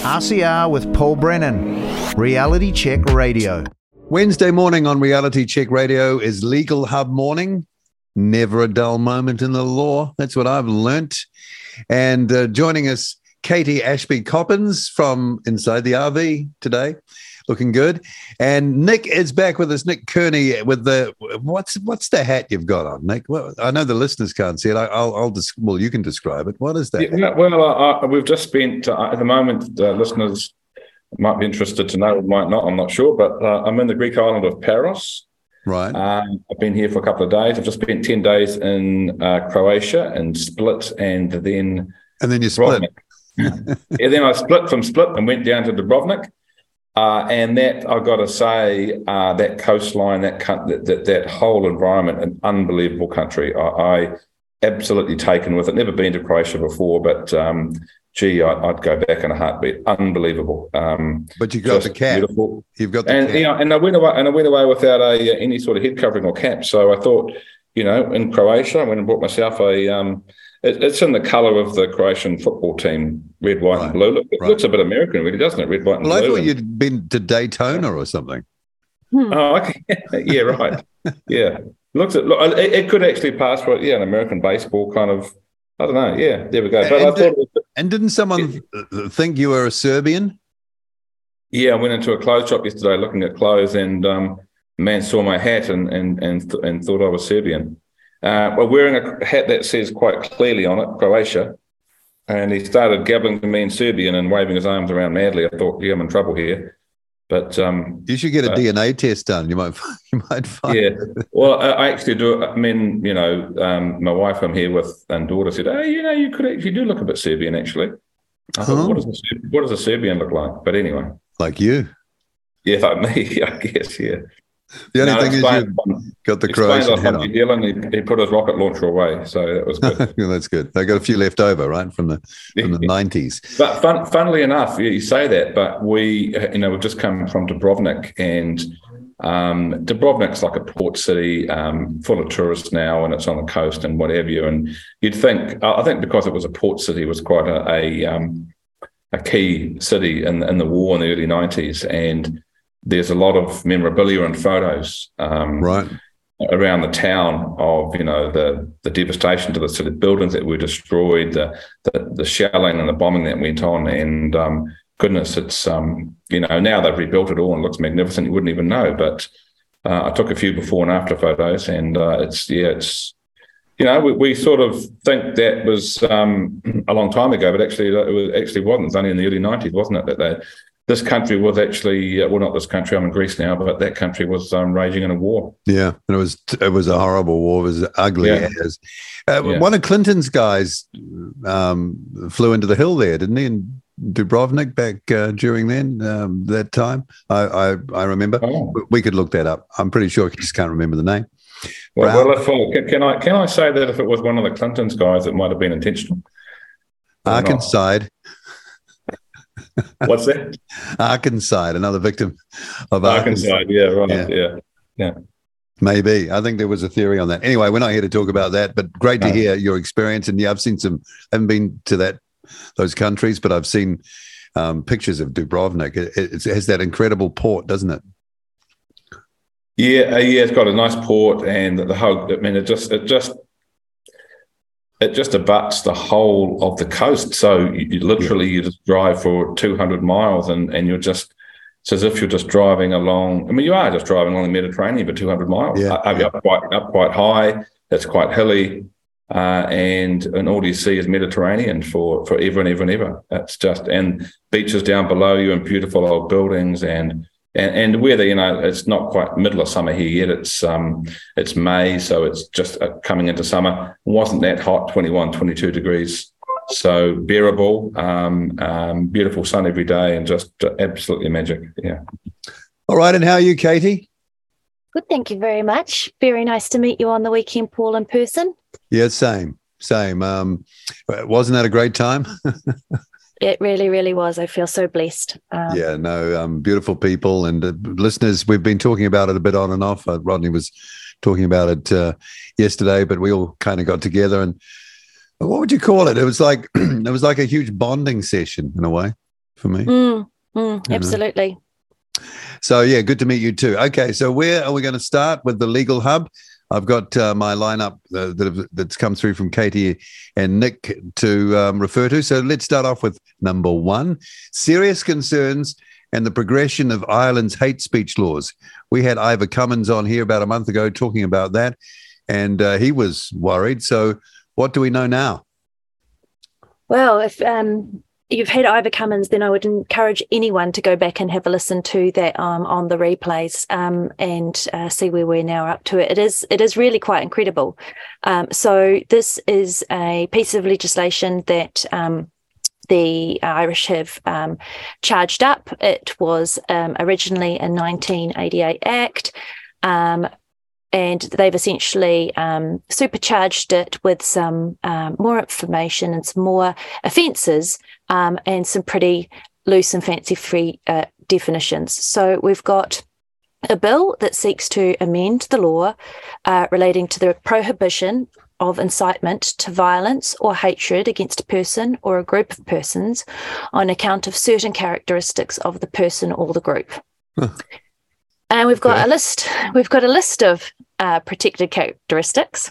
RCR with Paul Brennan, Reality Check Radio. Wednesday morning on Reality Check Radio is Legal Hub morning. Never a dull moment in the law. That's what I've learnt. And uh, joining us, Katie Ashby Koppens from Inside the RV today looking good. And Nick is back with us. Nick Kearney with the what's what's the hat you've got on, Nick? Well, I know the listeners can't see it. I, will I'll just well, you can describe it. What is that? Yeah, well, uh, we've just spent uh, at the moment. Uh, listeners might be interested to know, might not. I'm not sure, but uh, I'm in the Greek island of Paros. Right. Um, I've been here for a couple of days. I've just spent ten days in uh, Croatia and Split, and then and then you split. yeah, then I split from Split and went down to Dubrovnik uh, and that I've got to say, uh, that coastline, that, that, that that whole environment, an unbelievable country. I, I, absolutely taken with it. Never been to Croatia before, but um, gee, I, would go back in a heartbeat. Unbelievable. Um, but you got the cap. Beautiful. You've got the and cap. you know, and I went away and I went away without a any sort of head covering or cap. So I thought, you know, in Croatia, I went and bought myself a. Um, it, it's in the colour of the Croatian football team, red, white, right. and blue. Look, it right. looks a bit American, really, doesn't it? Red, white, and well, blue. I thought you'd been to Daytona or something. Hmm. Oh, okay. yeah, right. yeah, looks at look, it, it, could actually pass for yeah an American baseball kind of. I don't know. Yeah, there we go. But and, I thought was, and didn't someone yeah. think you were a Serbian? Yeah, I went into a clothes shop yesterday looking at clothes, and um, man saw my hat and and and and thought I was Serbian. Uh, we're wearing a hat that says quite clearly on it, Croatia. And he started gabbling to me in Serbian and waving his arms around madly. I thought, yeah, I'm in trouble here. But um, you should get a uh, DNA test done. You might, you might find. Yeah. Well, I actually do. I mean, you know, um, my wife I'm here with and daughter said, "Oh, you know, you could actually do look a bit Serbian, actually." I thought, what, does a, what does a Serbian look like? But anyway, like you. Yeah, like me. I guess. Yeah. The only no, thing is you got the Croatian hat on. He, he, put his rocket launcher away, so that was good. that's good. They got a few left over, right, from the from the nineties. but fun, funnily enough, you say that, but we, you know, we've just come from Dubrovnik, and um, Dubrovnik's like a port city, um, full of tourists now, and it's on the coast and whatever. You and you'd think, I think, because it was a port city, it was quite a a, um, a key city in in the war in the early nineties, and there's a lot of memorabilia and photos um, right around the town of you know the the devastation to the sort of buildings that were destroyed, the the, the shelling and the bombing that went on, and um, goodness, it's um, you know now they've rebuilt it all and it looks magnificent. You wouldn't even know, but uh, I took a few before and after photos, and uh, it's yeah, it's you know we, we sort of think that was um, a long time ago, but actually it was, actually wasn't. It was only in the early '90s, wasn't it, that they this country was actually uh, well not this country i'm in greece now but that country was um, raging in a war. Yeah and it was it was a horrible war it was ugly yeah. as uh, yeah. one of clinton's guys um, flew into the hill there didn't he in dubrovnik back uh, during then um, that time? I i, I remember. Oh. we could look that up. I'm pretty sure i just can't remember the name. Well, well if, uh, can, i can i say that if it was one of the clinton's guys it might have been intentional? Arkancide What's that? Arkansas, another victim of Arkansas. Yeah, right. Yeah. yeah. yeah. Maybe. I think there was a theory on that. Anyway, we're not here to talk about that, but great to hear your experience. And yeah, I've seen some, I haven't been to that, those countries, but I've seen um, pictures of Dubrovnik. It, it, it, has that incredible port, doesn't it? Yeah, uh, yeah, it's got a nice port and the whole. I mean, it just, it just it just abuts the whole of the coast. So you, you literally you just drive for 200 miles and, and you're just, it's as if you're just driving along. I mean, you are just driving along the Mediterranean for 200 miles. Yeah, up, yeah. up quite up quite high. It's quite hilly, uh, and and all you see is Mediterranean for forever and ever and ever. It's just and beaches down below you and beautiful old buildings and and, and weather, you know, it's not quite middle of summer here yet. It's um, it's May, so it's just uh, coming into summer. Wasn't that hot, 21, 22 degrees, so bearable. Um, um, beautiful sun every day, and just absolutely magic. Yeah. All right, and how are you, Katie? Good, thank you very much. Very nice to meet you on the weekend, Paul, in person. Yeah, same, same. Um, wasn't that a great time? It really, really was. I feel so blessed. Um, yeah, no, um, beautiful people and uh, listeners. We've been talking about it a bit on and off. Uh, Rodney was talking about it uh, yesterday, but we all kind of got together and what would you call it? It was like it was like a huge bonding session in a way for me. Mm, mm, You know. absolutely. So yeah, good to meet you too. Okay, so where are we going to start with the legal hub? I've got uh, my lineup uh, that that's come through from Katie and Nick to um, refer to. So let's start off with number one: serious concerns and the progression of Ireland's hate speech laws. We had Ivor Cummins on here about a month ago talking about that, and uh, he was worried. So what do we know now? Well, if um, you've had Ivor Cummins, then I would encourage anyone to go back and have a listen to that um, on the replays um, and uh, see where we're now up to. It is it is really quite incredible. Um, so this is a piece of legislation that. Um, the Irish have um, charged up. It was um, originally a 1988 Act, um, and they've essentially um, supercharged it with some um, more information and some more offences um, and some pretty loose and fancy free uh, definitions. So we've got a bill that seeks to amend the law uh, relating to the prohibition of incitement to violence or hatred against a person or a group of persons on account of certain characteristics of the person or the group. Huh. And we've got Okay. a list. We've got a list of uh, protected characteristics.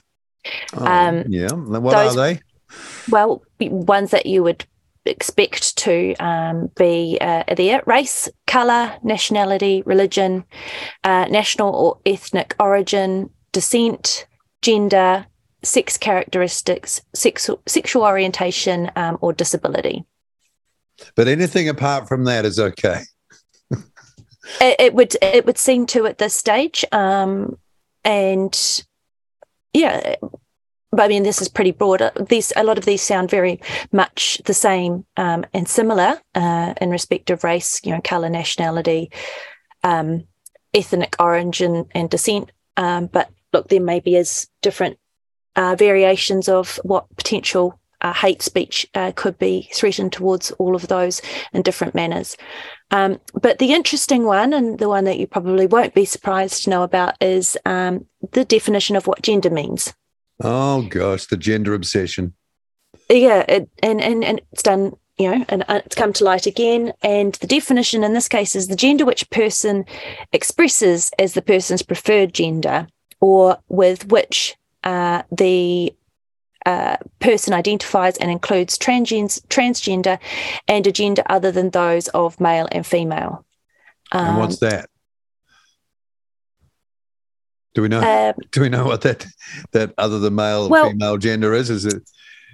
Oh, Um, yeah, what those- are they? Well, ones that you would expect to um, be uh, there: race, color, nationality, religion, uh, national or ethnic origin, descent, gender, sex characteristics, sexual sexual orientation, um, or disability. But anything apart from that is okay. It, it would it would seem to at this stage, um, and yeah. But I mean, this is pretty broad. These a lot of these sound very much the same um, and similar uh, in respect of race, you know, color, nationality, um, ethnic origin, and descent. Um, but look, there maybe is different uh, variations of what potential uh, hate speech uh, could be threatened towards all of those in different manners. Um, but the interesting one, and the one that you probably won't be surprised to know about, is um, the definition of what gender means. Oh gosh, the gender obsession. Yeah, it, and and and it's done. You know, and it's come to light again. And the definition in this case is the gender which a person expresses as the person's preferred gender, or with which uh, the uh, person identifies and includes transgens- transgender and a gender other than those of male and female. And Um, what's that? Do we know? uh, do we know what that that other than male or Well- female gender is? Is it?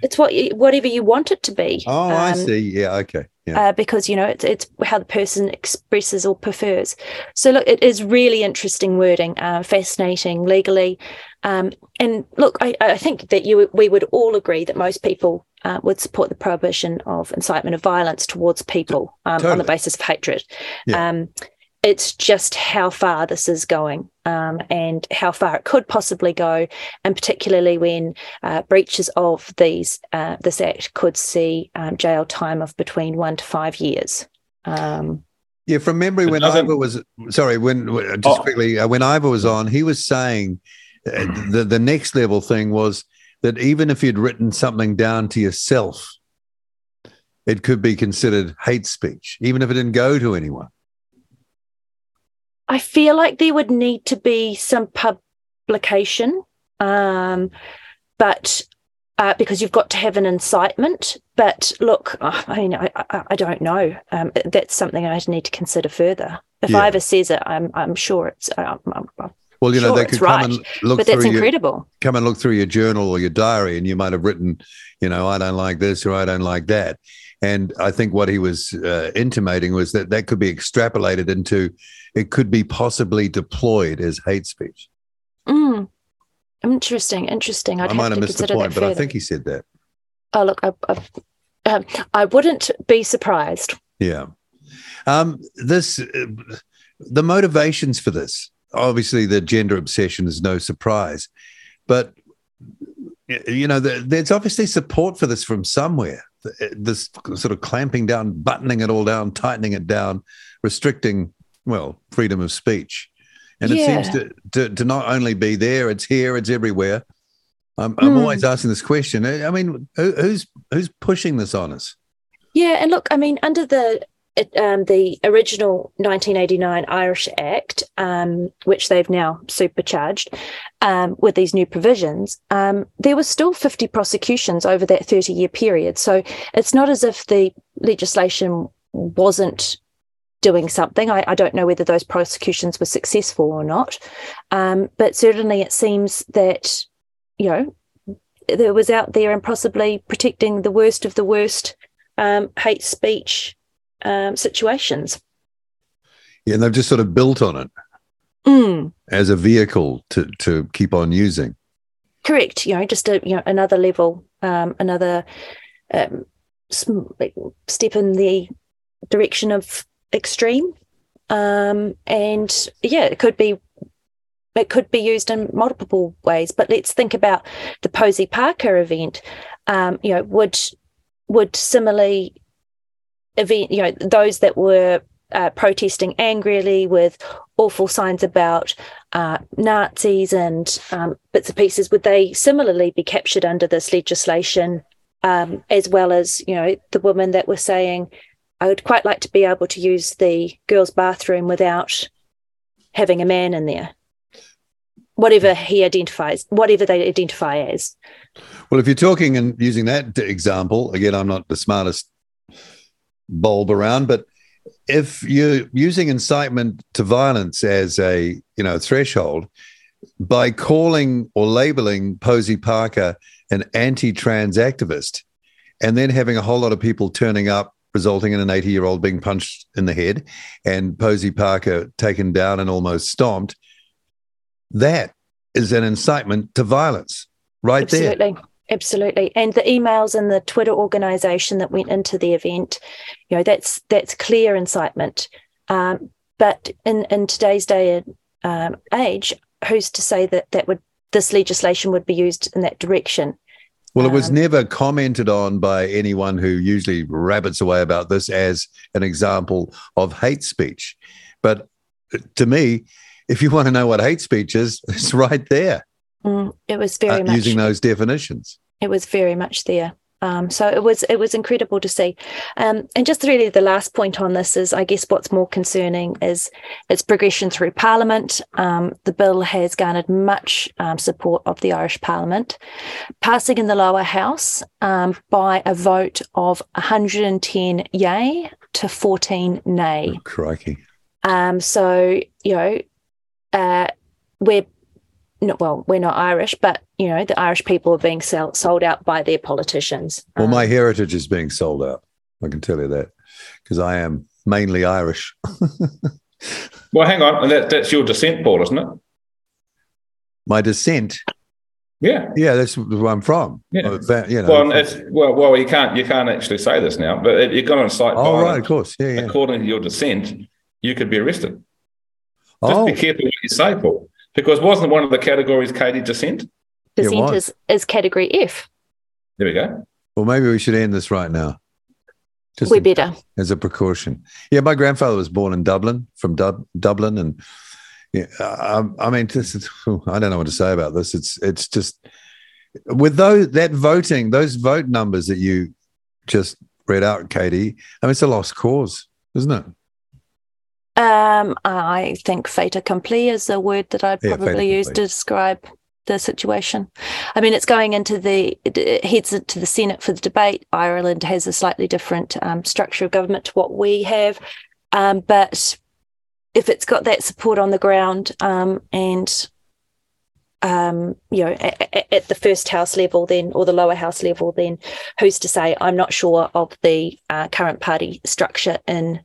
It's what you, whatever you want it to be. Oh, I Um, see. Yeah. Okay. Yeah. uh, because you know it's it's how the person expresses or prefers. So look, it is really interesting wording, uh, fascinating legally, um, and look, I, I think that you we would all agree that most people uh, would support the prohibition of incitement of violence towards people um, on the basis of hatred. Yeah. Um, it's just how far this is going um, and how far it could possibly go, and particularly when uh, breaches of these uh, this act could see um, jail time of between one to five years. Um, yeah. From memory, when doesn't- Ivor was sorry, when when- just Oh. quickly uh, when Ivor was on, he was saying uh, the the next level thing was that even if you'd written something down to yourself, it could be considered hate speech, even if it didn't go to anyone. I feel like there would need to be some publication, um, but uh, because you've got to have an incitement. But look, uh, I mean, I, I, I don't know. Um, that's something I'd need to consider further. If Yeah. Ivor says it, I'm I'm sure it's. Um, um, Well, you know, Sure, they could come right, and look but that's through your, incredible. come and look through your journal or your diary, and you might have written, you know, I don't like this or I don't like that. And I think what he was uh, intimating was that that could be extrapolated into, it could be possibly deployed as hate speech. Mm. Interesting, interesting. I'd I might have missed the point, but I think he said that. Oh, look, I, I, um, I wouldn't be surprised. Yeah. Um, this, uh, the motivations for this, obviously, the gender obsession is no surprise, but you know, there- there's obviously support for this from somewhere. This sort of clamping down, buttoning it all down, tightening it down, restricting, well, freedom of speech. And it seems to, to, to not only be there, it's here, it's everywhere. I'm, I'm Hmm. always asking this question. I mean, who, who's who's pushing this on us? Yeah, and look, I mean, under the um, the original 1989 Irish Act, um, which they've now supercharged um, with these new provisions, um, there were still 50 prosecutions over that 30 year period. So it's not as if the legislation wasn't doing something. I, I don't know whether those prosecutions were successful or not, um, but certainly it seems that, you know, it was out there and possibly protecting the worst of the worst um, hate speech um, situations. Yeah, and they've just sort of built on it mm. as a vehicle to to keep on using. Correct. You know, just a you know another level, um, another um, step in the direction of extreme. Um, and yeah, it could be it could be used in multiple ways. But let's think about the Posie Parker event. Um, you know, would would similarly event, you know, those that were uh, protesting angrily with awful signs about uh, Nazis and um, bits and pieces, would they similarly be captured under this legislation, um, as well as you know the women that were saying, "I would quite like to be able to use the girls' bathroom without having a man in there." Whatever he identifies, whatever they identify as. Well, if you're talking and using that example, again, I'm not the smartest bulb around, but if you're using incitement to violence as a you know threshold by calling or labeling Posie Parker an anti-trans activist and then having a whole lot of people turning up resulting in an 80 year old being punched in the head and Posie Parker taken down and almost stomped that is an incitement to violence right Absolutely. there Absolutely. Absolutely. And the emails and the Twitter organization that went into the event, you know, that's that's clear incitement. Um, but in, in today's day and um, age, who's to say that that would this legislation would be used in that direction? Well, it was um, never commented on by anyone who usually rabbits away about this as an example of hate speech. But to me, if you want to know what hate speech is, it's right there. Mm, it was very uh, much using those definitions. It was very much there. Um, so it was it was incredible to see. Um, and just really the last point on this is, I guess, what's more concerning is its progression through Parliament. Um, the bill has garnered much um, support of the Irish Parliament, passing in the lower house um, by a vote of 110 yay to 14 nay. Oh, crikey! Um, so you know, uh, we're no, well, we're not Irish, but you know, the Irish people are being sell, sold out by their politicians. Well, um, my heritage is being sold out. I can tell you that because I am mainly Irish. well, hang on, that, that's your descent, Paul, isn't it? My descent. Yeah, yeah, that's where I'm from. Yeah, uh, you know. Well, it's, well, well, you can't you can't actually say this now, but you got on site. Oh, right, of course, yeah, yeah. According to your descent, you could be arrested. Just oh. be careful what you say, Paul. Because wasn't one of the categories Katie descent? Descent is, is category F. There we go. Well, maybe we should end this right now. Just we better. As a precaution. Yeah, my grandfather was born in Dublin, from Dub- Dublin. And yeah, I, I mean, this, is, I don't know what to say about this. It's it's just with those that voting, those vote numbers that you just read out, Katie, I mean, it's a lost cause, isn't it? Um, I think fait accompli is a word that I'd probably yeah, use to describe the situation. I mean, it's going into the it heads to the Senate for the debate. Ireland has a slightly different um, structure of government to what we have, um, but if it's got that support on the ground um, and um, you know, at, at, the first house level, then or the lower house level, then who's to say? I'm not sure of the uh, current party structure in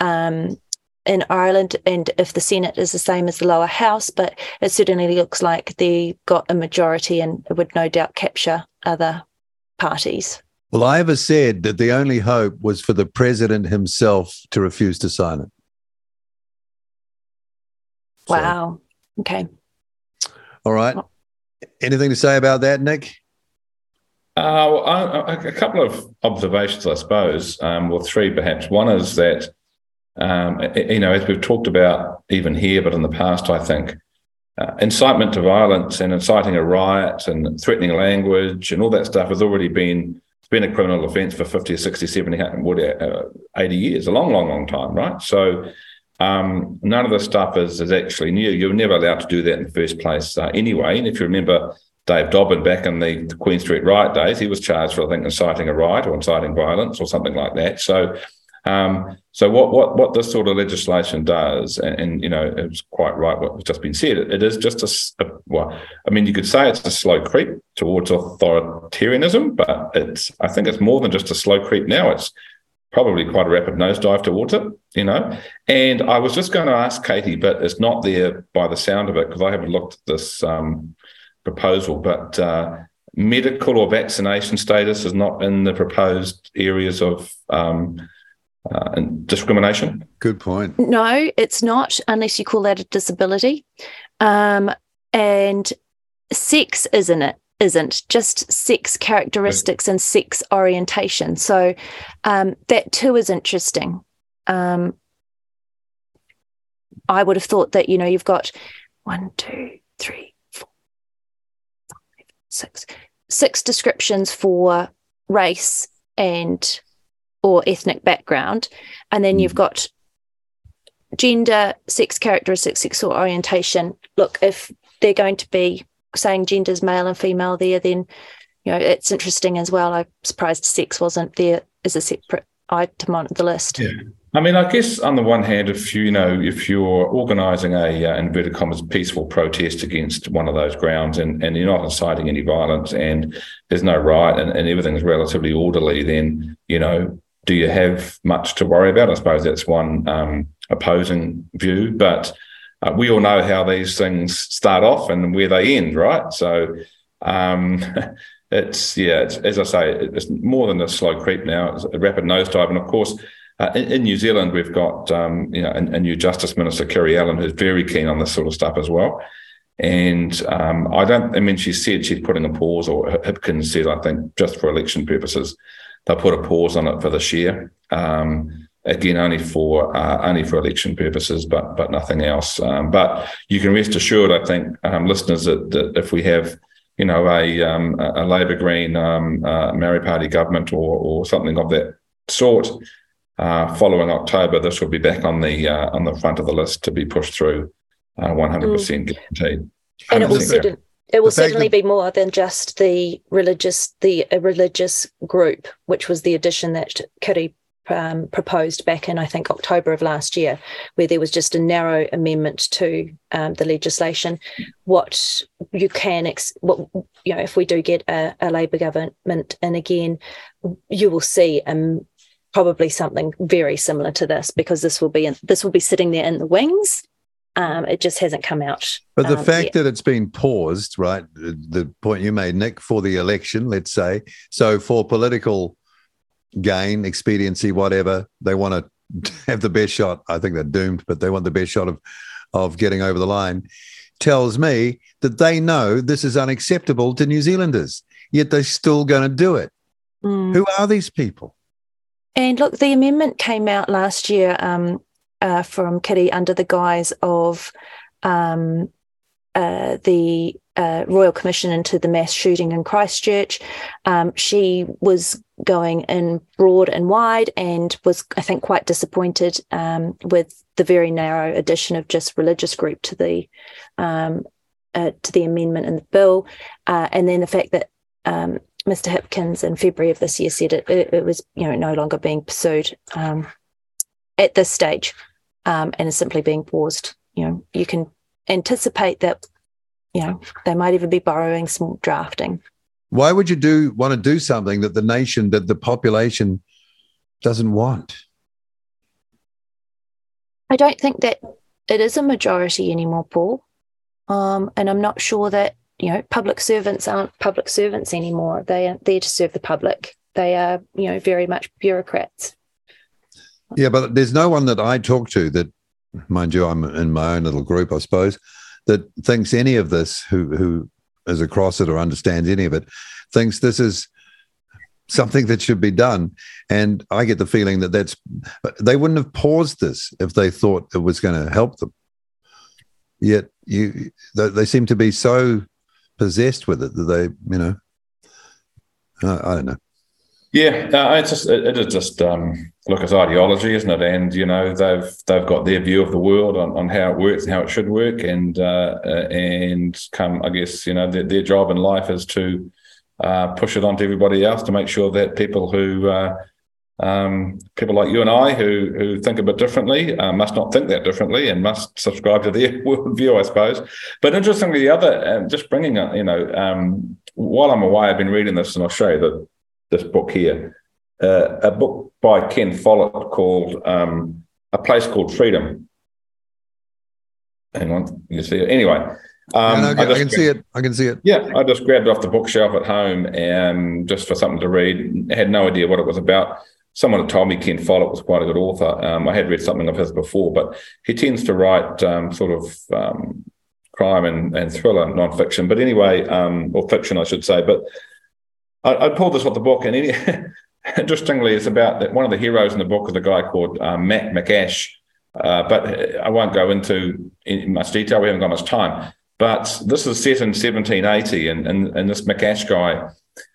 um, in Ireland, and if the Senate is the same as the lower house, but it certainly looks like they got a majority and it would no doubt capture other parties. Well, Ivor said that the only hope was for the president himself to refuse to sign it. Wow. So. Okay. All right. Anything to say about that, Nick? Uh, well, I, a couple of observations, I suppose, um, or three perhaps. One is that um, you know, as we've talked about even here, but in the past, I think uh, incitement to violence and inciting a riot and threatening language and all that stuff has already been been a criminal offence for 50 or 60, 70, uh, 80 years, a long, long, long time, right? So um, none of the stuff is, is actually new. You're never allowed to do that in the first place uh, anyway. And if you remember Dave Dobbyn back in the, the Queen Street riot days, he was charged for, I think, inciting a riot or inciting violence or something like that. So um, so what what what this sort of legislation does, and, and you know, it's quite right what has just been said. It, it is just a, a, well, I mean, you could say it's a slow creep towards authoritarianism, but it's I think it's more than just a slow creep now. It's probably quite a rapid nosedive towards it, you know. And I was just going to ask Katie, but it's not there by the sound of it because I haven't looked at this um, proposal, but. Uh, medical or vaccination status is not in the proposed areas of um, uh, and discrimination? Good point. No, it's not, unless you call that a disability. Um, and sex isn't it? Isn't just sex characteristics and sex orientation. So um, that too is interesting. Um, I would have thought that you know you've got one, two, three, four, five, six, six descriptions for race and or ethnic background. And then you've mm. got gender, sex characteristics, sexual orientation. Look, if they're going to be saying genders male and female there, then you know it's interesting as well. I'm surprised sex wasn't there as a separate item on the list. Yeah. I mean, I guess on the one hand, if you, you know, if you're organising a uh, inverted commas peaceful protest against one of those grounds, and, and you're not inciting any violence, and there's no riot, and, and everything's relatively orderly, then you know do you have much to worry about? I suppose that's one um, opposing view, but uh, we all know how these things start off and where they end, right? So um, it's yeah, it's, as I say, it's more than a slow creep now; it's a rapid nosedive, and of course. Uh, in, in, New Zealand, we've got um, you know a, a, new Justice Minister, Kiri Allan, who's very keen on this sort of stuff as well. And um, I don't, I mean, she said she's putting a pause, or Hipkins said, I think, just for election purposes, they'll put a pause on it for this year. Um, again, only for uh, only for election purposes, but but nothing else. Um, but you can rest assured, I think, um, listeners, that, that, if we have you know a um, a Labor Green um, uh, Maori Party government or or something of that sort. Uh, following October, this will be back on the uh, on the front of the list to be pushed through, uh, one hundred percent guaranteed. And it will, it will certainly that, be more than just the religious, the religious group, which was the addition that Kiri um, proposed back in, I think, October of last year, where there was just a narrow amendment to um, the legislation. What you can, ex- what you know, if we do get a, a Labor government, and again, you will see um, probably something very similar to this, because this will be in, this will be sitting there in the wings um, it just hasn't come out. But the um, fact yet. that it's been paused, right? The point you made, Nick, for the election, let's say, so for political gain, expediency, whatever, they want to have the best shot. I think they're doomed, but they want the best shot of of getting over the line. Tells me that they know this is unacceptable to New Zealanders, yet they're still going to do it. Mm. Who are these people? And look, the amendment came out last year um, uh, from Kiri under the guise of um, uh, the uh, Royal Commission into the mass shooting in Christchurch. Um, she was going in broad and wide and was, I think, quite disappointed um, with the very narrow addition of just religious group to the um, uh, to the amendment in the bill, uh, and then the fact that um, Mr. Hipkins in February of this year said it, it, it was, you know, no longer being pursued. At this stage um, and is simply being paused. You know, you can anticipate that, you know, they might even be borrowing some drafting. Why would you do want to do something that the nation, that the population doesn't want? I don't think that it is a majority anymore, Paul. Um, and I'm not sure that you know public servants aren't public servants anymore. They are there to serve the public. They are you know very much bureaucrats. Yeah, but there's no one that I talk to that, mind you, I'm in my own little group, I suppose, that thinks any of this, who who is across it or understands any of it, thinks this is something that should be done. And I get the feeling that that's they wouldn't have paused this if they thought it was going to help them. Yet you, they, seem to be so possessed with it that they, you know, I don't know. Yeah, uh, it's just it, it is just um, look, it's ideology, isn't it? And you know they've they've got their view of the world on, on how it works and how it should work, and uh, uh, and come, I guess you know their, their job in life is to uh, push it on to everybody else to make sure that people who uh, um, people like you and I who who think a bit differently uh, must not think that differently and must subscribe to their worldview, I suppose. But interestingly, the other, just bringing, up, you know, um, while I'm away, I've been reading this, and I'll show you that this book here, uh, a book by Ken Follett called um, A Place Called Freedom. Hang on, you see it. Anyway. Um, no, no, I, I, can see it. I can see it. Yeah, I just grabbed it off the bookshelf at home and just for something to read. I had no idea what it was about. Someone had told me Ken Follett was quite a good author. Um, I had read something of his before, but he tends to write um, sort of um, crime and, and thriller nonfiction. But anyway, um, or fiction, I should say. But I, I pulled this off the book, and interestingly, it's about that one of the heroes in the book is a guy called um, Matt McAsh. Uh, but I won't go into in much detail. We haven't got much time. But this is set in 1780, and, and, and this McAsh guy,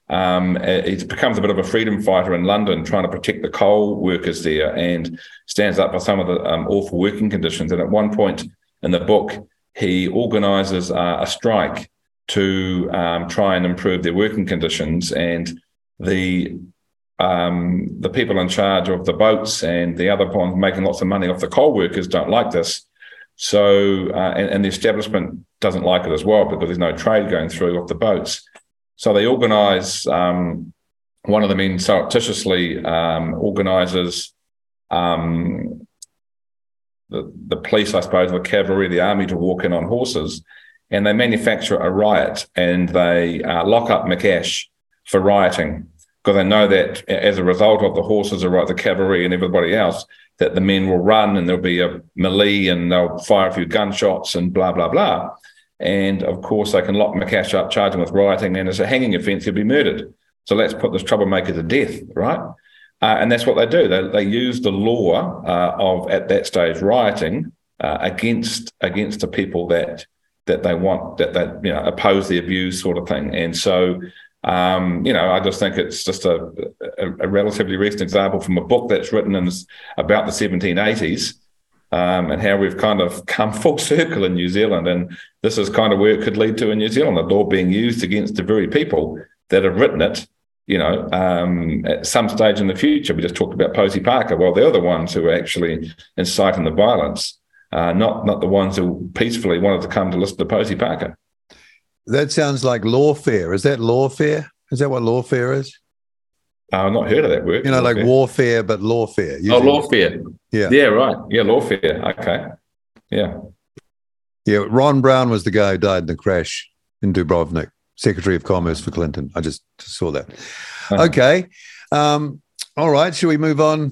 um, he becomes a bit of a freedom fighter in London, trying to protect the coal workers there, and stands up for some of the um, awful working conditions. And at one point in the book, he organises uh, a strike to um, try and improve their working conditions. And the um, the people in charge of the boats and the other ones making lots of money off the coal workers don't like this. So, uh, and, and, the establishment doesn't like it as well because there's no trade going through off the boats. So they organise. Um, one of the men surreptitiously um, organises um, the, the police, I suppose, the cavalry, the army to walk in on horses and they manufacture a riot and they uh, lock up McAsh for rioting because they know that as a result of the horses, the cavalry, and everybody else, that the men will run and there'll be a melee and they'll fire a few gunshots and blah blah blah. And of course, they can lock McAsh up, charge him with rioting, and as a hanging offence, he'll be murdered. So let's put this troublemaker to death, right? Uh, and that's what they do. They, they use the law uh, of at that stage rioting uh, against against the people that that they want that that you know oppose the abuse sort of thing. And so um, you know, I just think it's just a, a, a, relatively recent example from a book that's written in about the 1780s um, and how we've kind of come full circle in New Zealand. And this is kind of where it could lead to in New Zealand, the law being used against the very people that have written it. You know, um, at some stage in the future, we just talked about Posie Parker. Well, they're the ones who are actually inciting the violence uh, not not the ones who peacefully wanted to come to listen to Posie Parker. That sounds like lawfare. Is that lawfare? Is that what lawfare is? Uh, I've not heard of that word. You know, lawfare. like warfare, but lawfare. Oh, lawfare. Yeah. Yeah, right. Yeah, lawfare. Okay. Yeah. Yeah. Ron Brown was the guy who died in the crash in Dubrovnik, Secretary of Commerce for Clinton. I just saw that. Uh-huh. Okay. Um, all right. Should we move on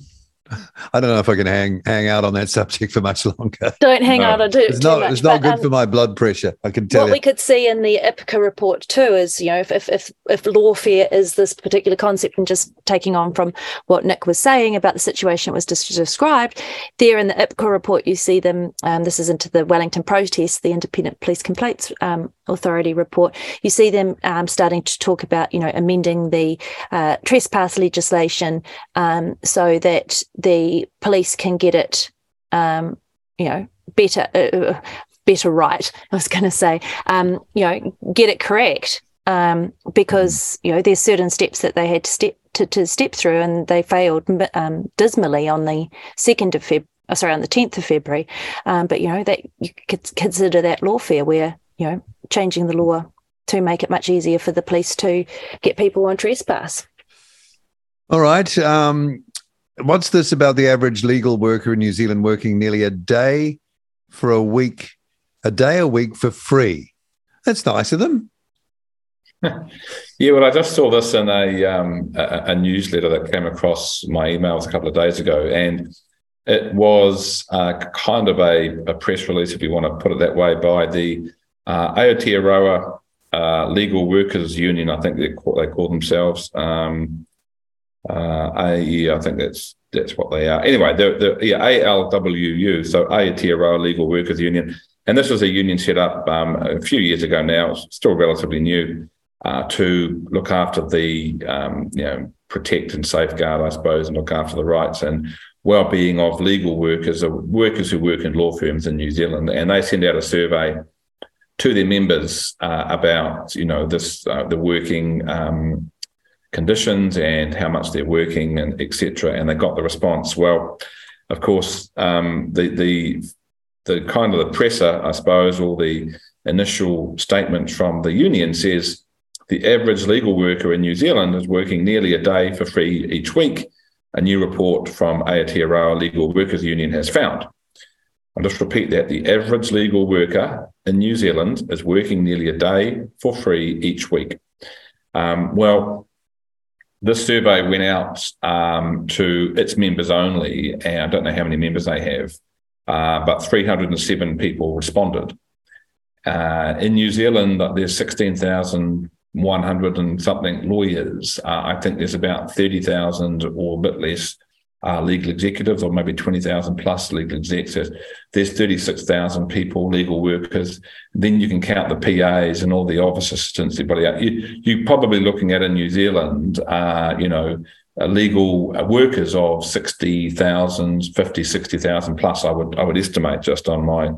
I don't know if I can hang hang out on that subject for much longer. Don't hang no. out on it. It's not. Much, it's not but, good um, for my blood pressure. I can tell. What you. we could see in the IPCA report too is, you know, if if if, if lawfare is this particular concept, and just taking on from what Nick was saying about the situation it was just described, there in the IPCA report, you see them. Um, this is into the Wellington protest, the Independent Police Complaints um, Authority report. You see them um, starting to talk about, you know, amending the uh, trespass legislation um, so that the police can get it, um, you know, better, uh, uh better right. I was going to say, um, you know, get it correct um, because you know there's certain steps that they had to step to, to step through, and they failed um, dismally on the second of Feb. Oh, sorry, on the tenth of February. Um, but you know that you could consider that lawfare, where you know changing the law to make it much easier for the police to get people on trespass. All right. Um, what's this about the average legal worker in New Zealand working nearly a day for a week, a day a week for free? That's nice of them. yeah, well, I just saw this in a, um, a, a newsletter that came across my emails a couple of days ago, and it was uh, kind of a, a, press release, if you want to put it that way, by the uh, Aotearoa uh, Legal Workers Union. I think they call, they call themselves. Um, uh, I think that's that's what they are. Anyway, they're, they're yeah, ALWU, so Aotearoa Legal Workers Union, and this was a union set up um, a few years ago now. It's still relatively new, uh, to look after the, um, you know, protect and safeguard, I suppose, and look after the rights and well-being of legal workers, or workers who work in law firms in New Zealand. And they send out a survey to their members uh, about, you know, this uh, the working um, conditions and how much they're working and etc. And they got the response. Well, of course, um, the the the kind of the presser, I suppose, or the initial statement from the union says the average legal worker in New Zealand is working nearly a day for free each week. A new report from Aotearoa Legal Workers Union has found. I'll just repeat that. The average legal worker in New Zealand is working nearly a day for free each week. Um, well, this survey went out um, to its members only, and I don't know how many members they have, uh, but 307 people responded. Uh, in New Zealand, there's 16,100 and something lawyers. Uh, I think there's about 30,000 or a bit less uh, legal executives, or maybe 20,000 plus legal executives. There's 36,000 people, legal workers. Then you can count the PAs and all the office assistants, everybody else. You, you're probably looking at in New Zealand, uh, you know, uh, legal workers of 60,000, 50, 60,000 plus, I would, I would estimate just on my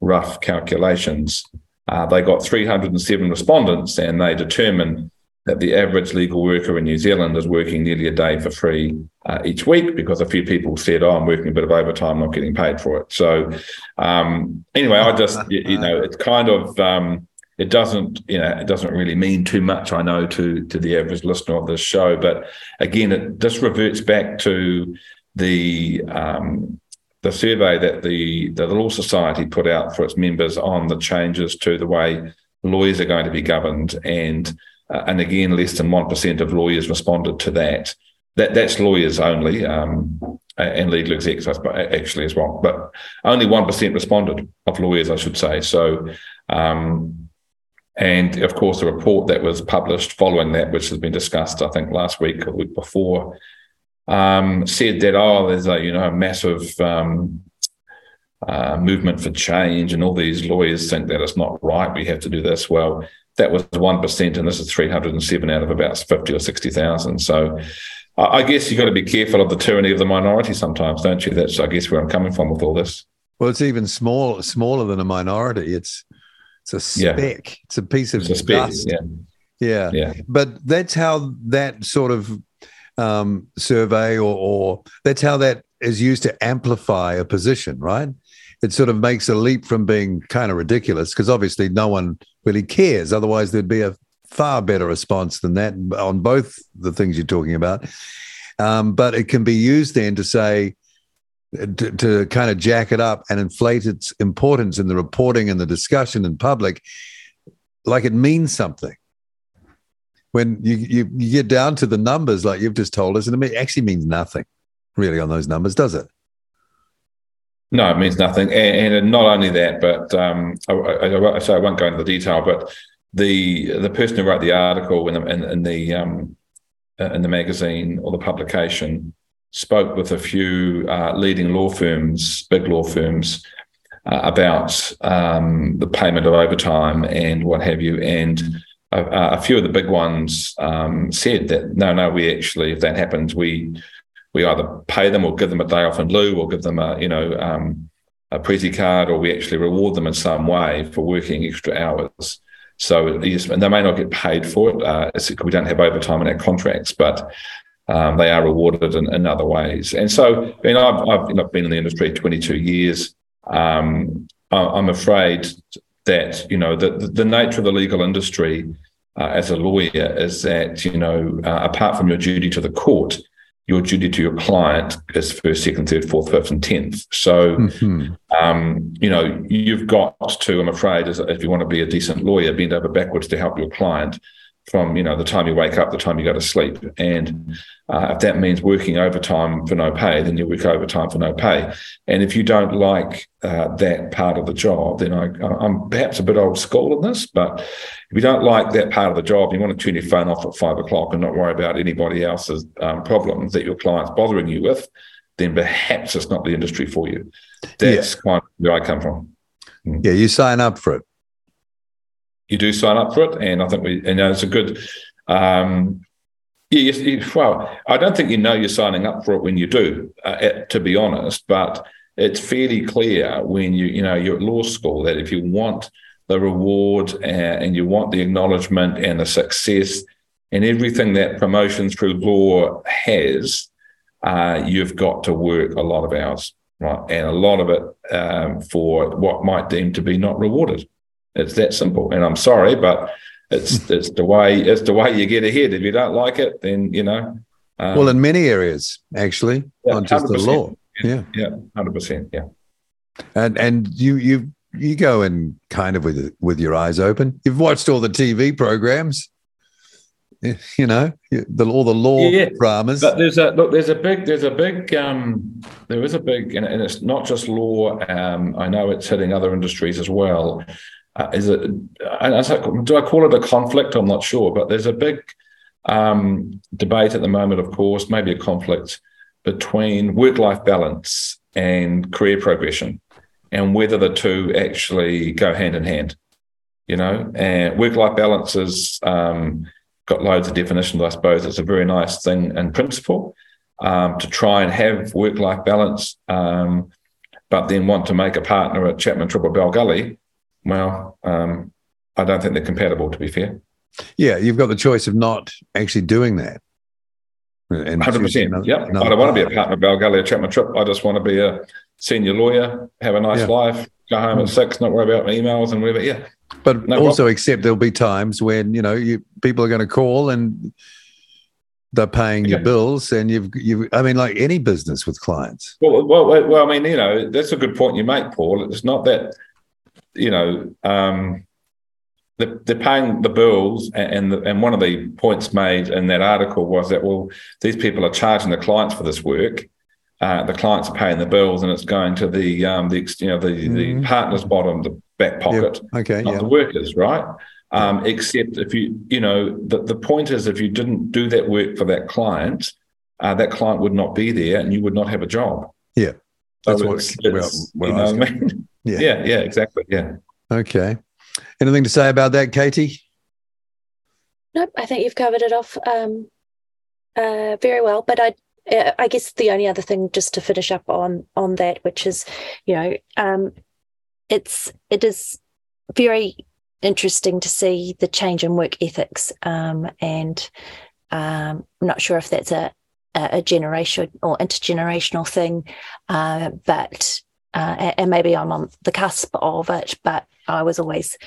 rough calculations. Uh, they got 307 respondents and they determined that the average legal worker in New Zealand is working nearly a day for free uh, each week because a few people said, "Oh, I'm working a bit of overtime, not getting paid for it." So, um, anyway, I just you, you, know it's kind of um, it doesn't you know it doesn't really mean too much. I know to to the average listener of this show, but again, it just reverts back to the um, the survey that the the Law Society put out for its members on the changes to the way lawyers are going to be governed and uh, and again, less than 1% of lawyers responded to that. That That's lawyers only um, and legal execs actually as well. But only 1% responded of lawyers, I should say. So, um, and of course, the report that was published following that, which has been discussed, I think, last week or week before, um, said that, oh, there's a, you know, a massive um, uh, movement for change, and all these lawyers think that it's not right. We have to do this. Well, that was 1%, and this is 307 out of about 50 or 60,000. So I guess you've got to be careful of the tyranny of the minority sometimes, don't you? That's, I guess, where I'm coming from with all this. Well, it's even small, smaller than a minority. It's it's a speck. Yeah. It's a piece of a speck, dust. Yeah. yeah. Yeah. But that's how that sort of um, survey or, or that's how that is used to amplify a position, right? It sort of makes a leap from being kind of ridiculous because obviously no one really cares. Otherwise, there'd be a far better response than that on both the things you're talking about. Um, but it can be used then to say, to, to, kind of jack it up and inflate its importance in the reporting and the discussion in public, like it means something. When you, you, you get down to the numbers, like you've just told us, and it actually means nothing really on those numbers, does it? No, it means nothing. And, and not only that, but um, I, I, so I won't go into the detail, but the the person who wrote the article in the, in, in the um, in the magazine or the publication spoke with a few uh, leading law firms, big law firms, uh, about um, the payment of overtime and what have you. And a, a few of the big ones um, said that no, no, we actually, if that happens, we we either pay them or give them a day off in lieu or give them a you know um, a Prezzy card or we actually reward them in some way for working extra hours. So yes, and they may not get paid for it. Uh, we don't have overtime in our contracts, but um, they are rewarded in, in, other ways. And so, I mean, I've, I've you know, been in the industry 22 years. Um, I'm afraid that you know the, the nature of the legal industry uh, as a lawyer is that you know uh, apart from your duty to the court, your duty to your client is first, second, third, fourth, fifth, and tenth. So, mm-hmm. um, you know, you've got to, I'm afraid, if you want to be a decent lawyer, bend over backwards to help your client from you know the time you wake up, the time you go to sleep, and uh, if that means working overtime for no pay, then you work overtime for no pay. And if you don't like uh, that part of the job, then I, I'm perhaps a bit old school in this, but if you don't like that part of the job, you want to turn your phone off at five o'clock and not worry about anybody else's um, problems that your client's bothering you with, then perhaps it's not the industry for you. That's yeah. kind of where I come from. Mm. Yeah, you sign up for it. You do sign up for it, and I think we, you know, it's a good. Um, yes, you, well, I don't think you know you're signing up for it when you do, uh, to be honest. But it's fairly clear when you, you know, you're at law school that if you want the reward and, and you want the acknowledgement and the success and everything that promotion through law has, uh, you've got to work a lot of hours, right? And a lot of it um, for what might deem to be not rewarded. It's that simple. And I'm sorry, but it's it's the way it's the way you get ahead. If you don't like it, then you know. Um, well, in many areas, actually, yeah, not just the law. Yeah, yeah, hundred percent. Yeah. And and you you you go in kind of with with your eyes open. You've watched all the TV programs. You know, the, all the law yeah, dramas. But there's a look. There's a big. There's a big. Um, there is a big, and, and it's not just law. Um, I know it's hitting other industries as well. Uh, is it? do I call it a conflict? I'm not sure, but there's a big um, debate at the moment. Of course, maybe a conflict between work-life balance and career progression and whether the two actually go hand in hand. You know, and work life balance has um, got loads of definitions, I suppose. It's a very nice thing in principle um, to try and have work life balance, um, but then want to make a partner at Chapman Tripp or Bell Gully. Well, um, I don't think they're compatible, to be fair. Yeah, you've got the choice of not actually doing that. Hundred percent. Yep. I don't want to be a partner of or Chapman Tripp. I just want to be a senior lawyer, have a nice yeah. life, go home at hmm. six, not worry about my emails and whatever. Yeah. But no also problem. accept there'll be times when, you know, you people are going to call and they're paying your bills and you've you I mean like any business with clients. Well, well, well, I mean, you know, that's a good point you make, Paul. It's not that, you know, um, they're, they're paying the bills, and the, and one of the points made in that article was that well, these people are charging the clients for this work, uh, the clients are paying the bills, and it's going to the um, the you know the mm. the mm-hmm. partner's bottom, the back pocket, yep. okay, not yeah. the workers, right? Um, except if you you know the the point is if you didn't do that work for that client, uh, that client would not be there, and you would not have a job. Yeah, that's so what. It's, it's, well, well, you know I mean? Yeah, yeah, yeah, exactly. Yeah. Okay. Anything to say about that, Katie? Nope, I think you've covered it off um, uh, very well. But I uh, I guess the only other thing just to finish up on on that, which is, you know, um, it's it is very interesting to see the change in work ethics, um, and um, I'm not sure if that's a a generation or intergenerational thing, uh, but uh, and maybe I'm on the cusp of it, but I was always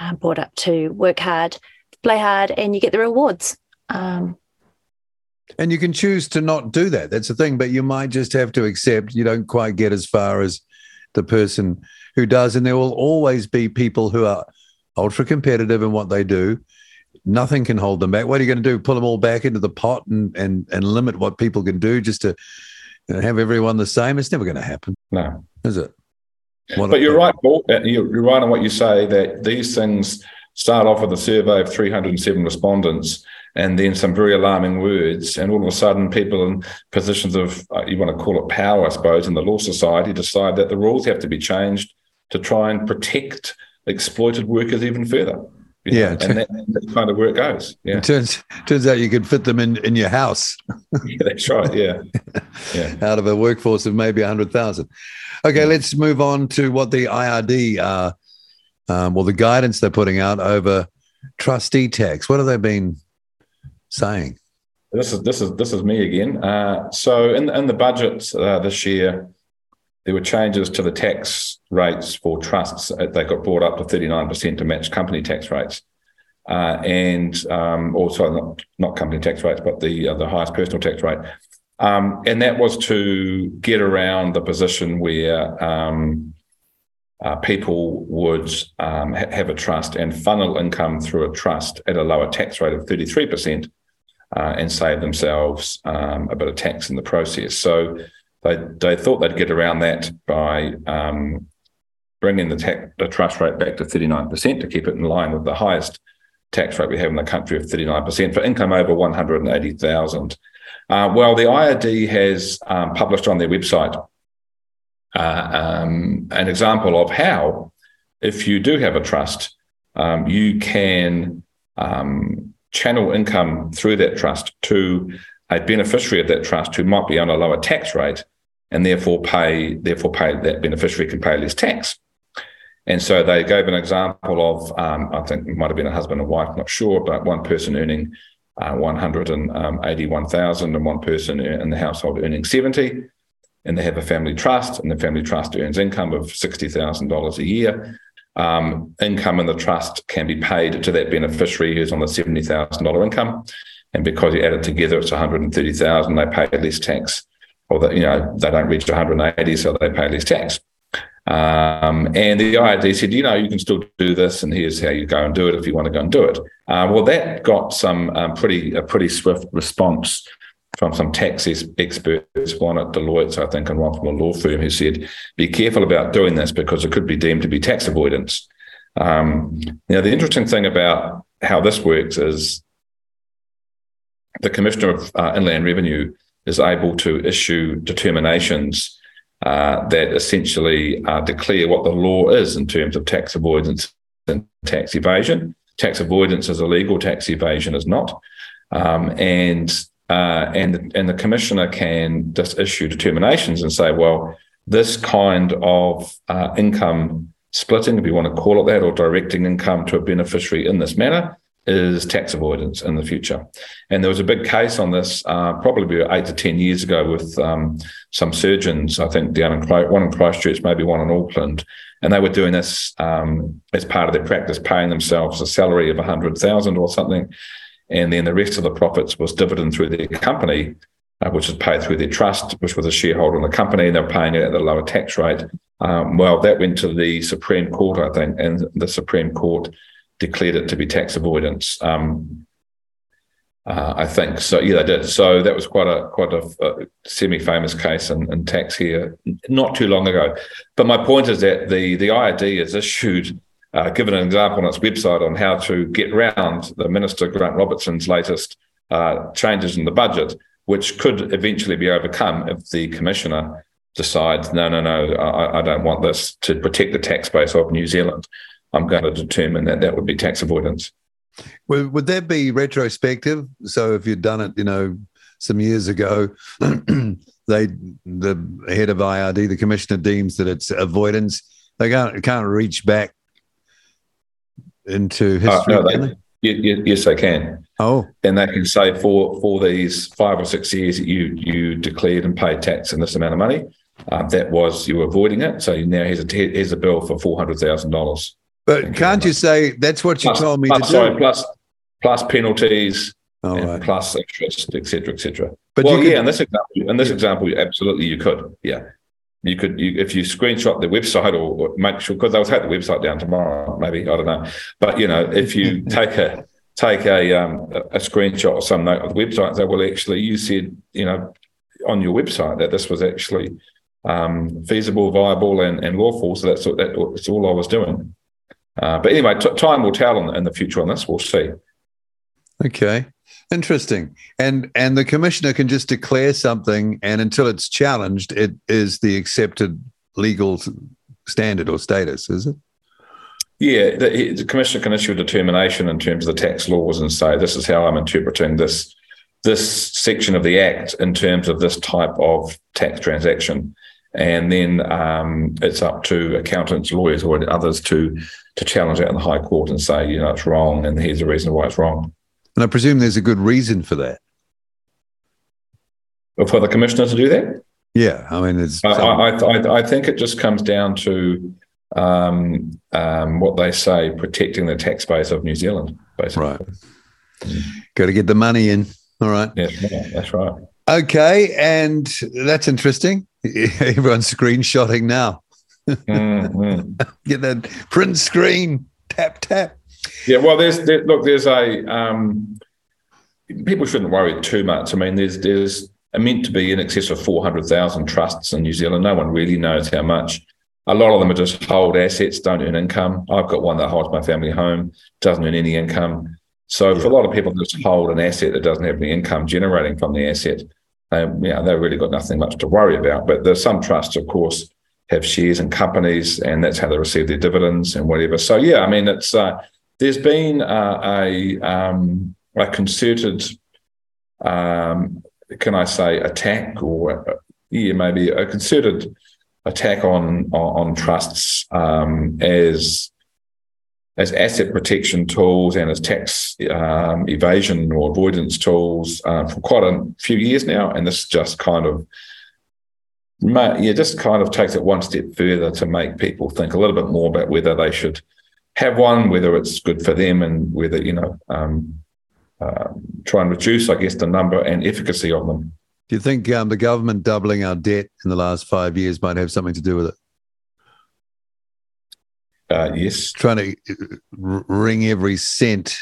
uh, brought up to work hard, play hard, and you get the rewards. Um, and you can choose to not do that. That's the thing. But you might just have to accept you don't quite get as far as the person who does. And there will always be people who are ultra competitive in what they do. Nothing can hold them back. What are you going to do? Pull them all back into the pot and and and limit what people can do just to you know, have everyone the same? It's never going to happen. No, is it? What but you're right, Paul. Uh, you're right on what you say that these things start off with a survey of 307 respondents and then some very alarming words. And all of a sudden, people in positions of, uh, you want to call it power, I suppose, in the law society decide that the rules have to be changed to try and protect exploited workers even further. You know? yeah, and that, that's kind of where it goes. Yeah, it turns turns out you could fit them in in your house. yeah, that's right. Yeah, yeah. Out of a workforce of maybe hundred thousand. Okay, yeah. let's move on to what the IRD are, um, well, the guidance they're putting out over trustee tax. What have they been saying? This is this is this is me again. Uh, so in in the budget uh, this year, there were changes to the tax rates for trusts. Uh, they got brought up to thirty nine percent to match company tax rates, uh, and um, also not not company tax rates, but the uh, the highest personal tax rate. Um, and that was to get around the position where um, uh, people would um, ha- have a trust and funnel income through a trust at a lower tax rate of 33% uh, and save themselves um, a bit of tax in the process. So they, they thought they'd get around that by um, bringing the, tax, the trust rate back to 39% to keep it in line with the highest tax rate we have in the country of 39% for income over 180,000. Uh, well, the IRD has um, published on their website uh, um, an example of how, if you do have a trust, um, you can um, channel income through that trust to a beneficiary of that trust who might be on a lower tax rate and therefore pay therefore pay that beneficiary can pay less tax. And so they gave an example of um, I think it might have been a husband and wife, not sure, but one person earning uh, 181,000 and one person in the household earning 70 and they have a family trust and the family trust earns income of $60,000 a year. Um, income in the trust can be paid to that beneficiary who's on the $70,000 income. And because you add it together, it's 130,000, they pay less tax or that, you know, they don't reach 180, so they pay less tax. Um, and the IRD said, you know, you can still do this, and here's how you go and do it if you want to go and do it. Uh, well, that got some um, pretty a pretty swift response from some tax experts, one at Deloitte, I think, and one from a law firm, who said, "Be careful about doing this because it could be deemed to be tax avoidance." Um, now, the interesting thing about how this works is the Commissioner of uh, Inland Revenue is able to issue determinations uh, that essentially uh, declare what the law is in terms of tax avoidance and tax evasion. Tax avoidance is illegal, tax evasion is not. Um, and uh, and and the commissioner can just issue determinations and say, well, this kind of uh, income splitting, if you want to call it that, or directing income to a beneficiary in this manner, is tax avoidance in the future. And there was a big case on this uh, probably eight to 10 years ago with um, some surgeons, I think down in one in Christchurch, maybe one in Auckland. And they were doing this um, as part of their practice, paying themselves a salary of 100,000 or something. And then the rest of the profits was dividend through their company, uh, which was paid through their trust, which was a shareholder in the company, and they're paying it at the lower tax rate. Um, well, that went to the Supreme Court, I think, and the Supreme Court declared it to be tax avoidance. Um, uh, I think so. Yeah, they did. So that was quite a quite a, a semi-famous case in, in, tax here, not too long ago. But my point is that the the IRD has issued, uh, given an example on its website on how to get around the Minister Grant Robertson's latest uh, changes in the budget, which could eventually be overcome if the commissioner decides, no, no, no, I, I don't want this to protect the tax base of New Zealand. I'm going to determine that that would be tax avoidance. Well, would that be retrospective? So if you'd done it, you know, some years ago, they the head of IRD, the commissioner deems that it's avoidance. They can't can't reach back into uh, history. Uh, no, they, yes, they can. Oh, and they can say for for these five or six years that you you declared and paid tax in this amount of money, uh, that was you were avoiding it. So now here's a here's a bill for four hundred thousand dollars. But can't you say that's what you plus, told me plus, to sorry, do? Plus, plus penalties, oh, right. plus interest, etc., etc. But well, yeah, in this example, in this yeah. example, absolutely, you could. Yeah, you could. You, if you screenshot the website or, or make sure, because they'll take the website down tomorrow, maybe I don't know. But you know, if you take a take a um, a screenshot or some note of the website and say, well, actually, you said, you know, on your website that this was actually um, feasible, viable, and, and lawful. So that's, that, that's all I was doing. Uh, but anyway, t- time will tell in, in the future on this. We'll see. Okay. Interesting. And and the commissioner can just declare something, and until it's challenged, it is the accepted legal standard or status, is it? Yeah, the, the, commissioner can issue a determination in terms of the tax laws and say this is how I'm interpreting this this section of the act in terms of this type of tax transaction, and then um, it's up to accountants, lawyers, or others to to challenge it in the High Court and say, you know, it's wrong, and here's the reason why it's wrong. And I presume there's a good reason for that. For the commissioner to do that? Yeah, I mean, it's. I, I, I, I think it just comes down to um, um, what they say, protecting the tax base of New Zealand, basically. Right. Mm. Got to get the money in. All right. Yeah, that's right. Okay, and that's interesting. Everyone's screenshotting now mm-hmm. Get that print screen. Tap tap. Yeah, well, there's there, look, there's a um, people shouldn't worry too much. I mean, there's there's meant to be in excess of four hundred thousand trusts in New Zealand. No one really knows how much. A lot of them are just hold assets, don't earn income. I've got one that holds my family home, doesn't earn any income. So yeah. for a lot of people, just hold an asset that doesn't have any income generating from the asset. Um, yeah, they've really got nothing much to worry about. But there's some trusts, of course, have shares in companies, and that's how they receive their dividends and whatever. So yeah, I mean, it's uh, there's been a, a, um, a concerted, um, can I say, attack or yeah, maybe a concerted attack on on, on trusts um, as as asset protection tools and as tax um, evasion or avoidance tools uh, for quite a few years now, and this just kind of yeah, just kind of takes it one step further to make people think a little bit more about whether they should have one, whether it's good for them, and whether you know um, uh, try and reduce, I guess, the number and efficacy of them. Do you think um, the government doubling our debt in the last five years might have something to do with it? Uh, yes. Trying to wring every cent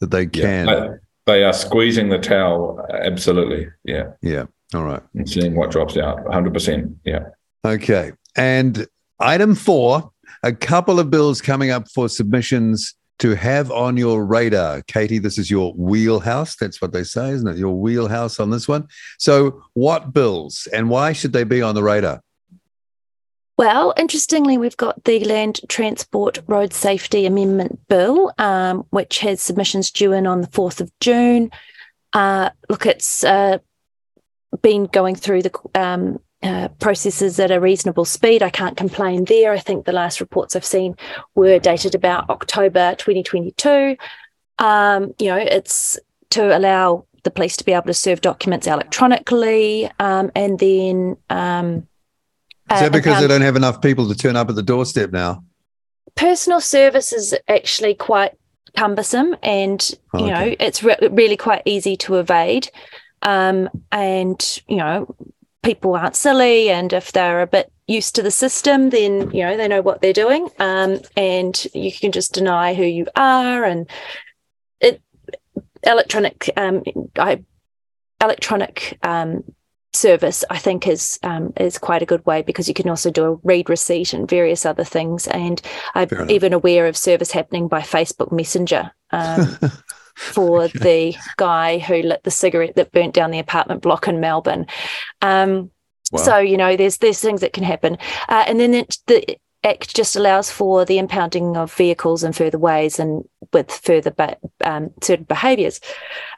that they can. Yeah, they are squeezing the towel. Absolutely. Yeah. Yeah. All right. And seeing what drops out. 100%. Yeah. Okay. And item four a couple of bills coming up for submissions to have on your radar. Katie, this is your wheelhouse. That's what they say, isn't it? Your wheelhouse on this one. So, what bills and why should they be on the radar? Well, interestingly, we've got the Land Transport Road Safety Amendment Bill, um, which has submissions due in on the 4th of June. Uh, look, it's uh, been going through the um, uh, processes at a reasonable speed. I can't complain there. I think the last reports I've seen were dated about October 2022. Um, you know, it's to allow the police to be able to serve documents electronically um, and then um, is that because they don't have enough people to turn up at the doorstep now? Personal service is actually quite cumbersome, and you okay. know it's re- really quite easy to evade. Um, and you know, people aren't silly, and if they're a bit used to the system, then you know they know what they're doing, um, and you can just deny who you are, and it electronic um, I, electronic um, service I think is um, is quite a good way because you can also do a read receipt and various other things. And I'm even aware of service happening by Facebook Messenger um, for okay. the guy who lit the cigarette that burnt down the apartment block in Melbourne. Um, wow. So you know, there's there's things that can happen, uh, and then it, the Act just allows for the impounding of vehicles in further ways and with further be- um, certain behaviours.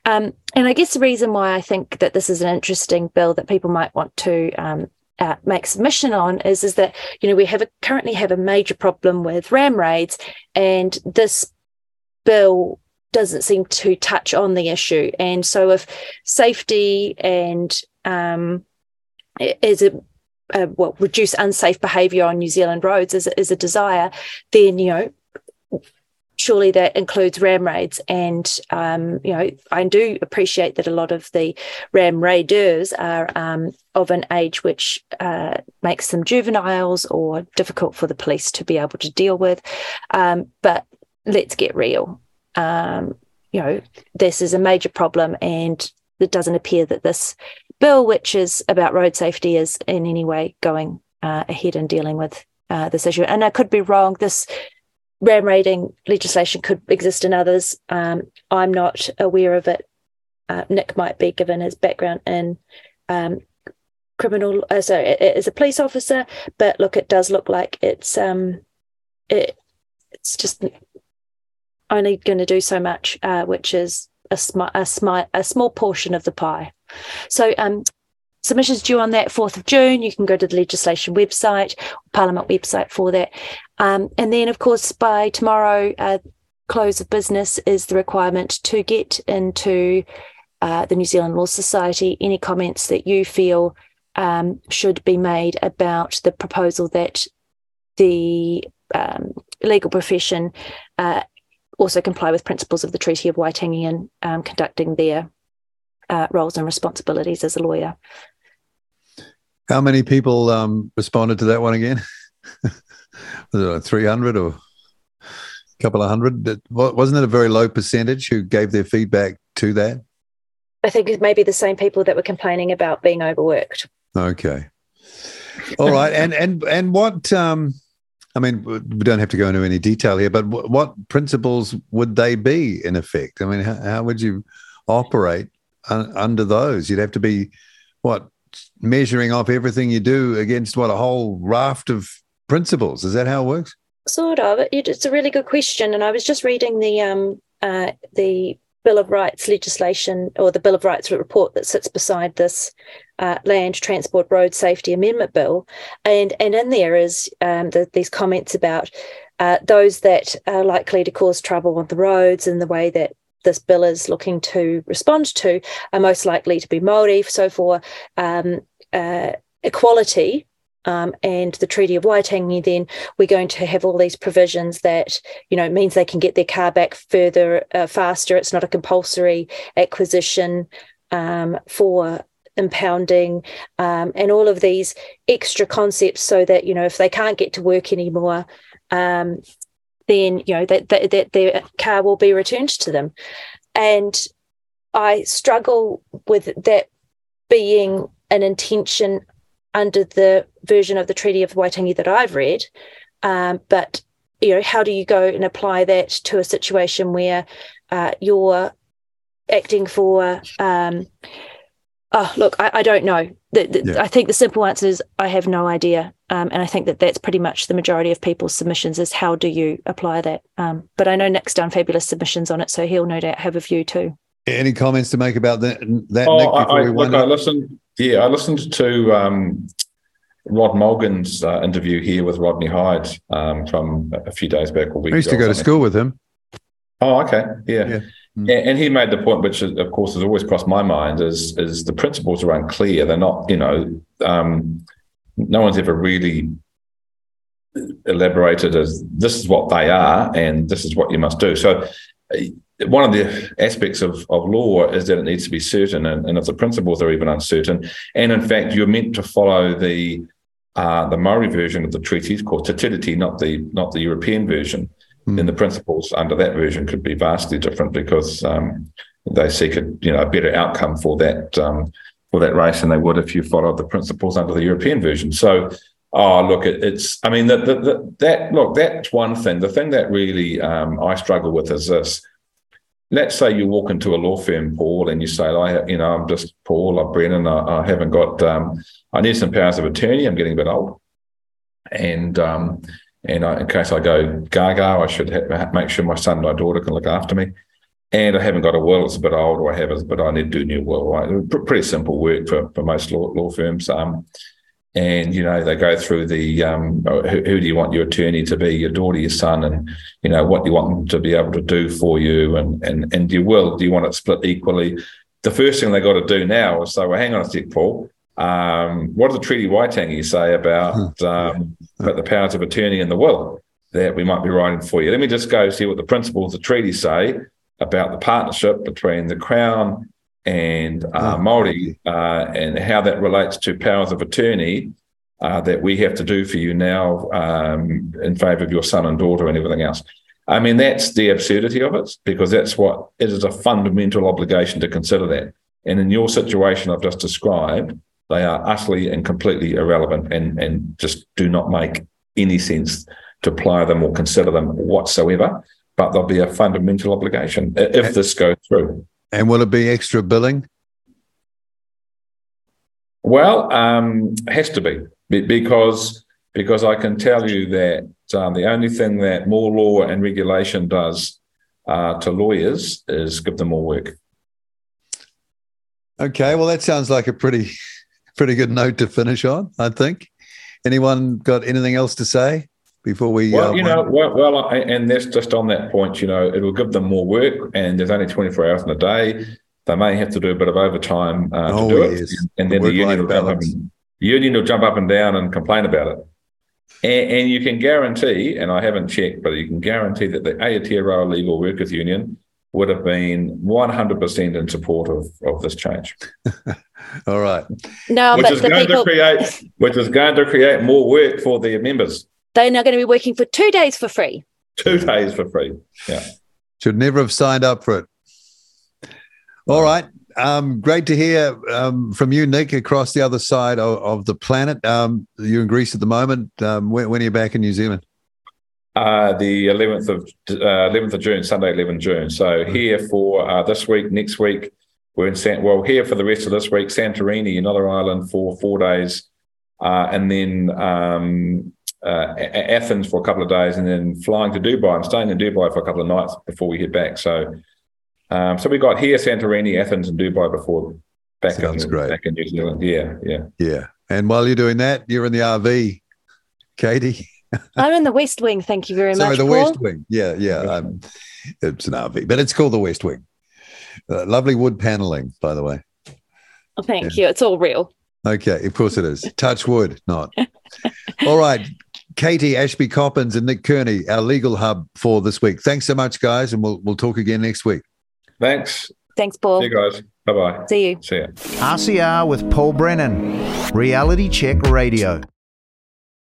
Um, and I guess the reason why I think that this is an interesting bill that people might want to um, uh, make submission on is is that you know we have a, currently have a major problem with ram raids, and this bill doesn't seem to touch on the issue. And so if safety and um, is a well, reduce unsafe behaviour on New Zealand roads is, is a desire, then you know surely that includes ram raids. And, um, you know, I do appreciate that a lot of the ram raiders are um, of an age which uh, makes them juveniles or difficult for the police to be able to deal with. Um, but let's get real. Um, you know, this is a major problem, and it doesn't appear that this bill, which is about road safety, is in any way going uh, ahead and dealing with uh, this issue. And I could be wrong. This ram raiding legislation could exist in others. Um, I'm not aware of it. Uh, Nick might be, given his background in um, criminal, uh, sorry, as a police officer. But look, it does look like it's um, it, it's just only going to do so much, uh, which is a, sm- a, sm- a small portion of the pie. So um, submissions due on that 4th of June. You can go to the legislation website, Parliament website for that. Um, and then, of course, by tomorrow, uh, close of business is the requirement to get into uh, the New Zealand Law Society any comments that you feel um, should be made about the proposal that the um, legal profession uh, also comply with principles of the Treaty of Waitangi and um, conducting their uh, roles and responsibilities as a lawyer. How many people um, responded to that one again? Was it 300 or a couple of hundred? Wasn't it a very low percentage who gave their feedback to that? I think it may be the same people that were complaining about being overworked. Okay. All right. And and and what um I mean, we don't have to go into any detail here, but what principles would they be in effect? I mean, how, how would you operate un- under those? You'd have to be what measuring off everything you do against what a whole raft of principles. Is that how it works? Sort of. It's a really good question, and I was just reading the um, uh, the Bill of Rights legislation or the Bill of Rights report that sits beside this uh, Land Transport Road Safety Amendment Bill, and and in there is um, the, these comments about uh, those that are likely to cause trouble on the roads and the way that this bill is looking to respond to are most likely to be Maori. So for um, uh, equality um, and the Treaty of Waitangi, then we're going to have all these provisions that you know means they can get their car back further uh, faster. It's not a compulsory acquisition um, for impounding um, and all of these extra concepts, so that you know if they can't get to work anymore. Um, then you know that, that, that their car will be returned to them, and I struggle with that being an intention under the version of the Treaty of Waitangi that I've read. Um, but you know, how do you go and apply that to a situation where uh, you're acting for? Um, oh, look, I, I don't know. The, the, yeah. I think the simple answer is I have no idea, um, and I think that that's pretty much the majority of people's submissions. Is how do you apply that? Um, but I know Nick's done fabulous submissions on it, so he'll no doubt have a view too. Any comments to make about that? that oh, Nick, I, I, look, I listened. Yeah, I listened to um, Rod Mulgan's uh, interview here with Rodney Hide um, from a few days back. or I used to go to school with him. Oh, okay, yeah. yeah. Mm. And he made the point, which of course has always crossed my mind, is is the principles are unclear. They're not, you know, um, no one's ever really elaborated as this is what they are and this is what you must do. So uh, one of the aspects of, of law is that it needs to be certain, and, and if the principles are even uncertain, and in fact you're meant to follow the uh, the Maori version of the treaties called Te Tiriti, not the not the European version, mm. the principles under that version could be vastly different because um, they seek a you know a better outcome for that um, for that race than they would if you followed the principles under the European version. So Oh, look, it, it's. I mean, that that look, that's one thing. The thing that really um, I struggle with is this. Let's say you walk into a law firm, Paul, and you say, "I, you know, I'm just Paul, I'm Brennan. I, I haven't got. Um, I need some powers of attorney. I'm getting a bit old, and um, and I, in case I go gaga, I should ha- make sure my son, and my daughter, can look after me. And I haven't got a will; it's a bit old, or I have but I need to do a new will. Right? Pretty simple work for for most law, law firms. Um, and you know they go through the um, who, who, do you want your attorney to be your daughter your son and you know what do you want them to be able to do for you and and and you will do you want it split equally the first thing they got to do now is say well hang on a sec paul um, what does the treaty waitangi say about um, about the powers of attorney in the will that we might be writing for you let me just go see what the principles of the treaty say about the partnership between the crown and uh, Maori, uh, and how that relates to powers of attorney uh, that we have to do for you now um, in favour of your son and daughter and everything else. I mean, that's the absurdity of it because that's what it is a fundamental obligation to consider that. And in your situation I've just described, they are utterly and completely irrelevant and, and just do not make any sense to apply them or consider them whatsoever. But there'll be a fundamental obligation if this goes through. And will it be extra billing? Well, um, has to be because because I can tell you that um, the only thing that more law and regulation does uh, to lawyers is give them more work. Okay, well, that sounds like a pretty pretty good note to finish on. I think. Anyone got anything else to say? before we. Well, uh, you know, well, well, and that's just on that point. You know, it will give them more work, and there's only 24 hours in a day. They may have to do a bit of overtime uh, oh, to do yes. it, and then the union will jump up and, the union will jump up and down and complain about it. And, and, you can guarantee, and I haven't checked, but you can guarantee that the Aotearoa Legal Workers Union would have been 100% in support of, of this change. All right. No, which is going people... to create which is going to create more work for their members. They're now going to be working for two days for free. Two days for free. Yeah. Should never have signed up for it. All right. Um, great to hear um, from you, Nick, across the other side of, of the planet. Um, you're in Greece at the moment. Um, when, when, are you back in New Zealand? Uh, the 11th of uh, 11th of June, Sunday, 11th June. So here for uh, this week, next week, we're in San. Well, here for the rest of this week, Santorini, another island for four days, uh, and then um, uh, Athens for a couple of days, and then flying to Dubai. I'm staying in Dubai for a couple of nights before we head back. So, um, so we got here Santorini, Athens, and Dubai before back Sounds in, great. back in New Zealand. Yeah, yeah. Yeah. And while you're doing that, you're in the RV, Katie. I'm in the West Wing. Thank you very Sorry, much. Sorry, the Paul. West Wing. Yeah, yeah. Um, it's an RV, but it's called the West Wing. Uh, lovely wood paneling, by the way. Oh, thank you. It's all real. Okay, of course it is. Touch wood, not. All right. Katie Ashby Koppens and Nick Kearney, our legal hub for this week. Thanks so much, guys, and we'll we'll talk again next week. Thanks. Thanks, Paul. See you guys. Bye bye. See you. See ya. RCR with Paul Brennan, Reality Check Radio.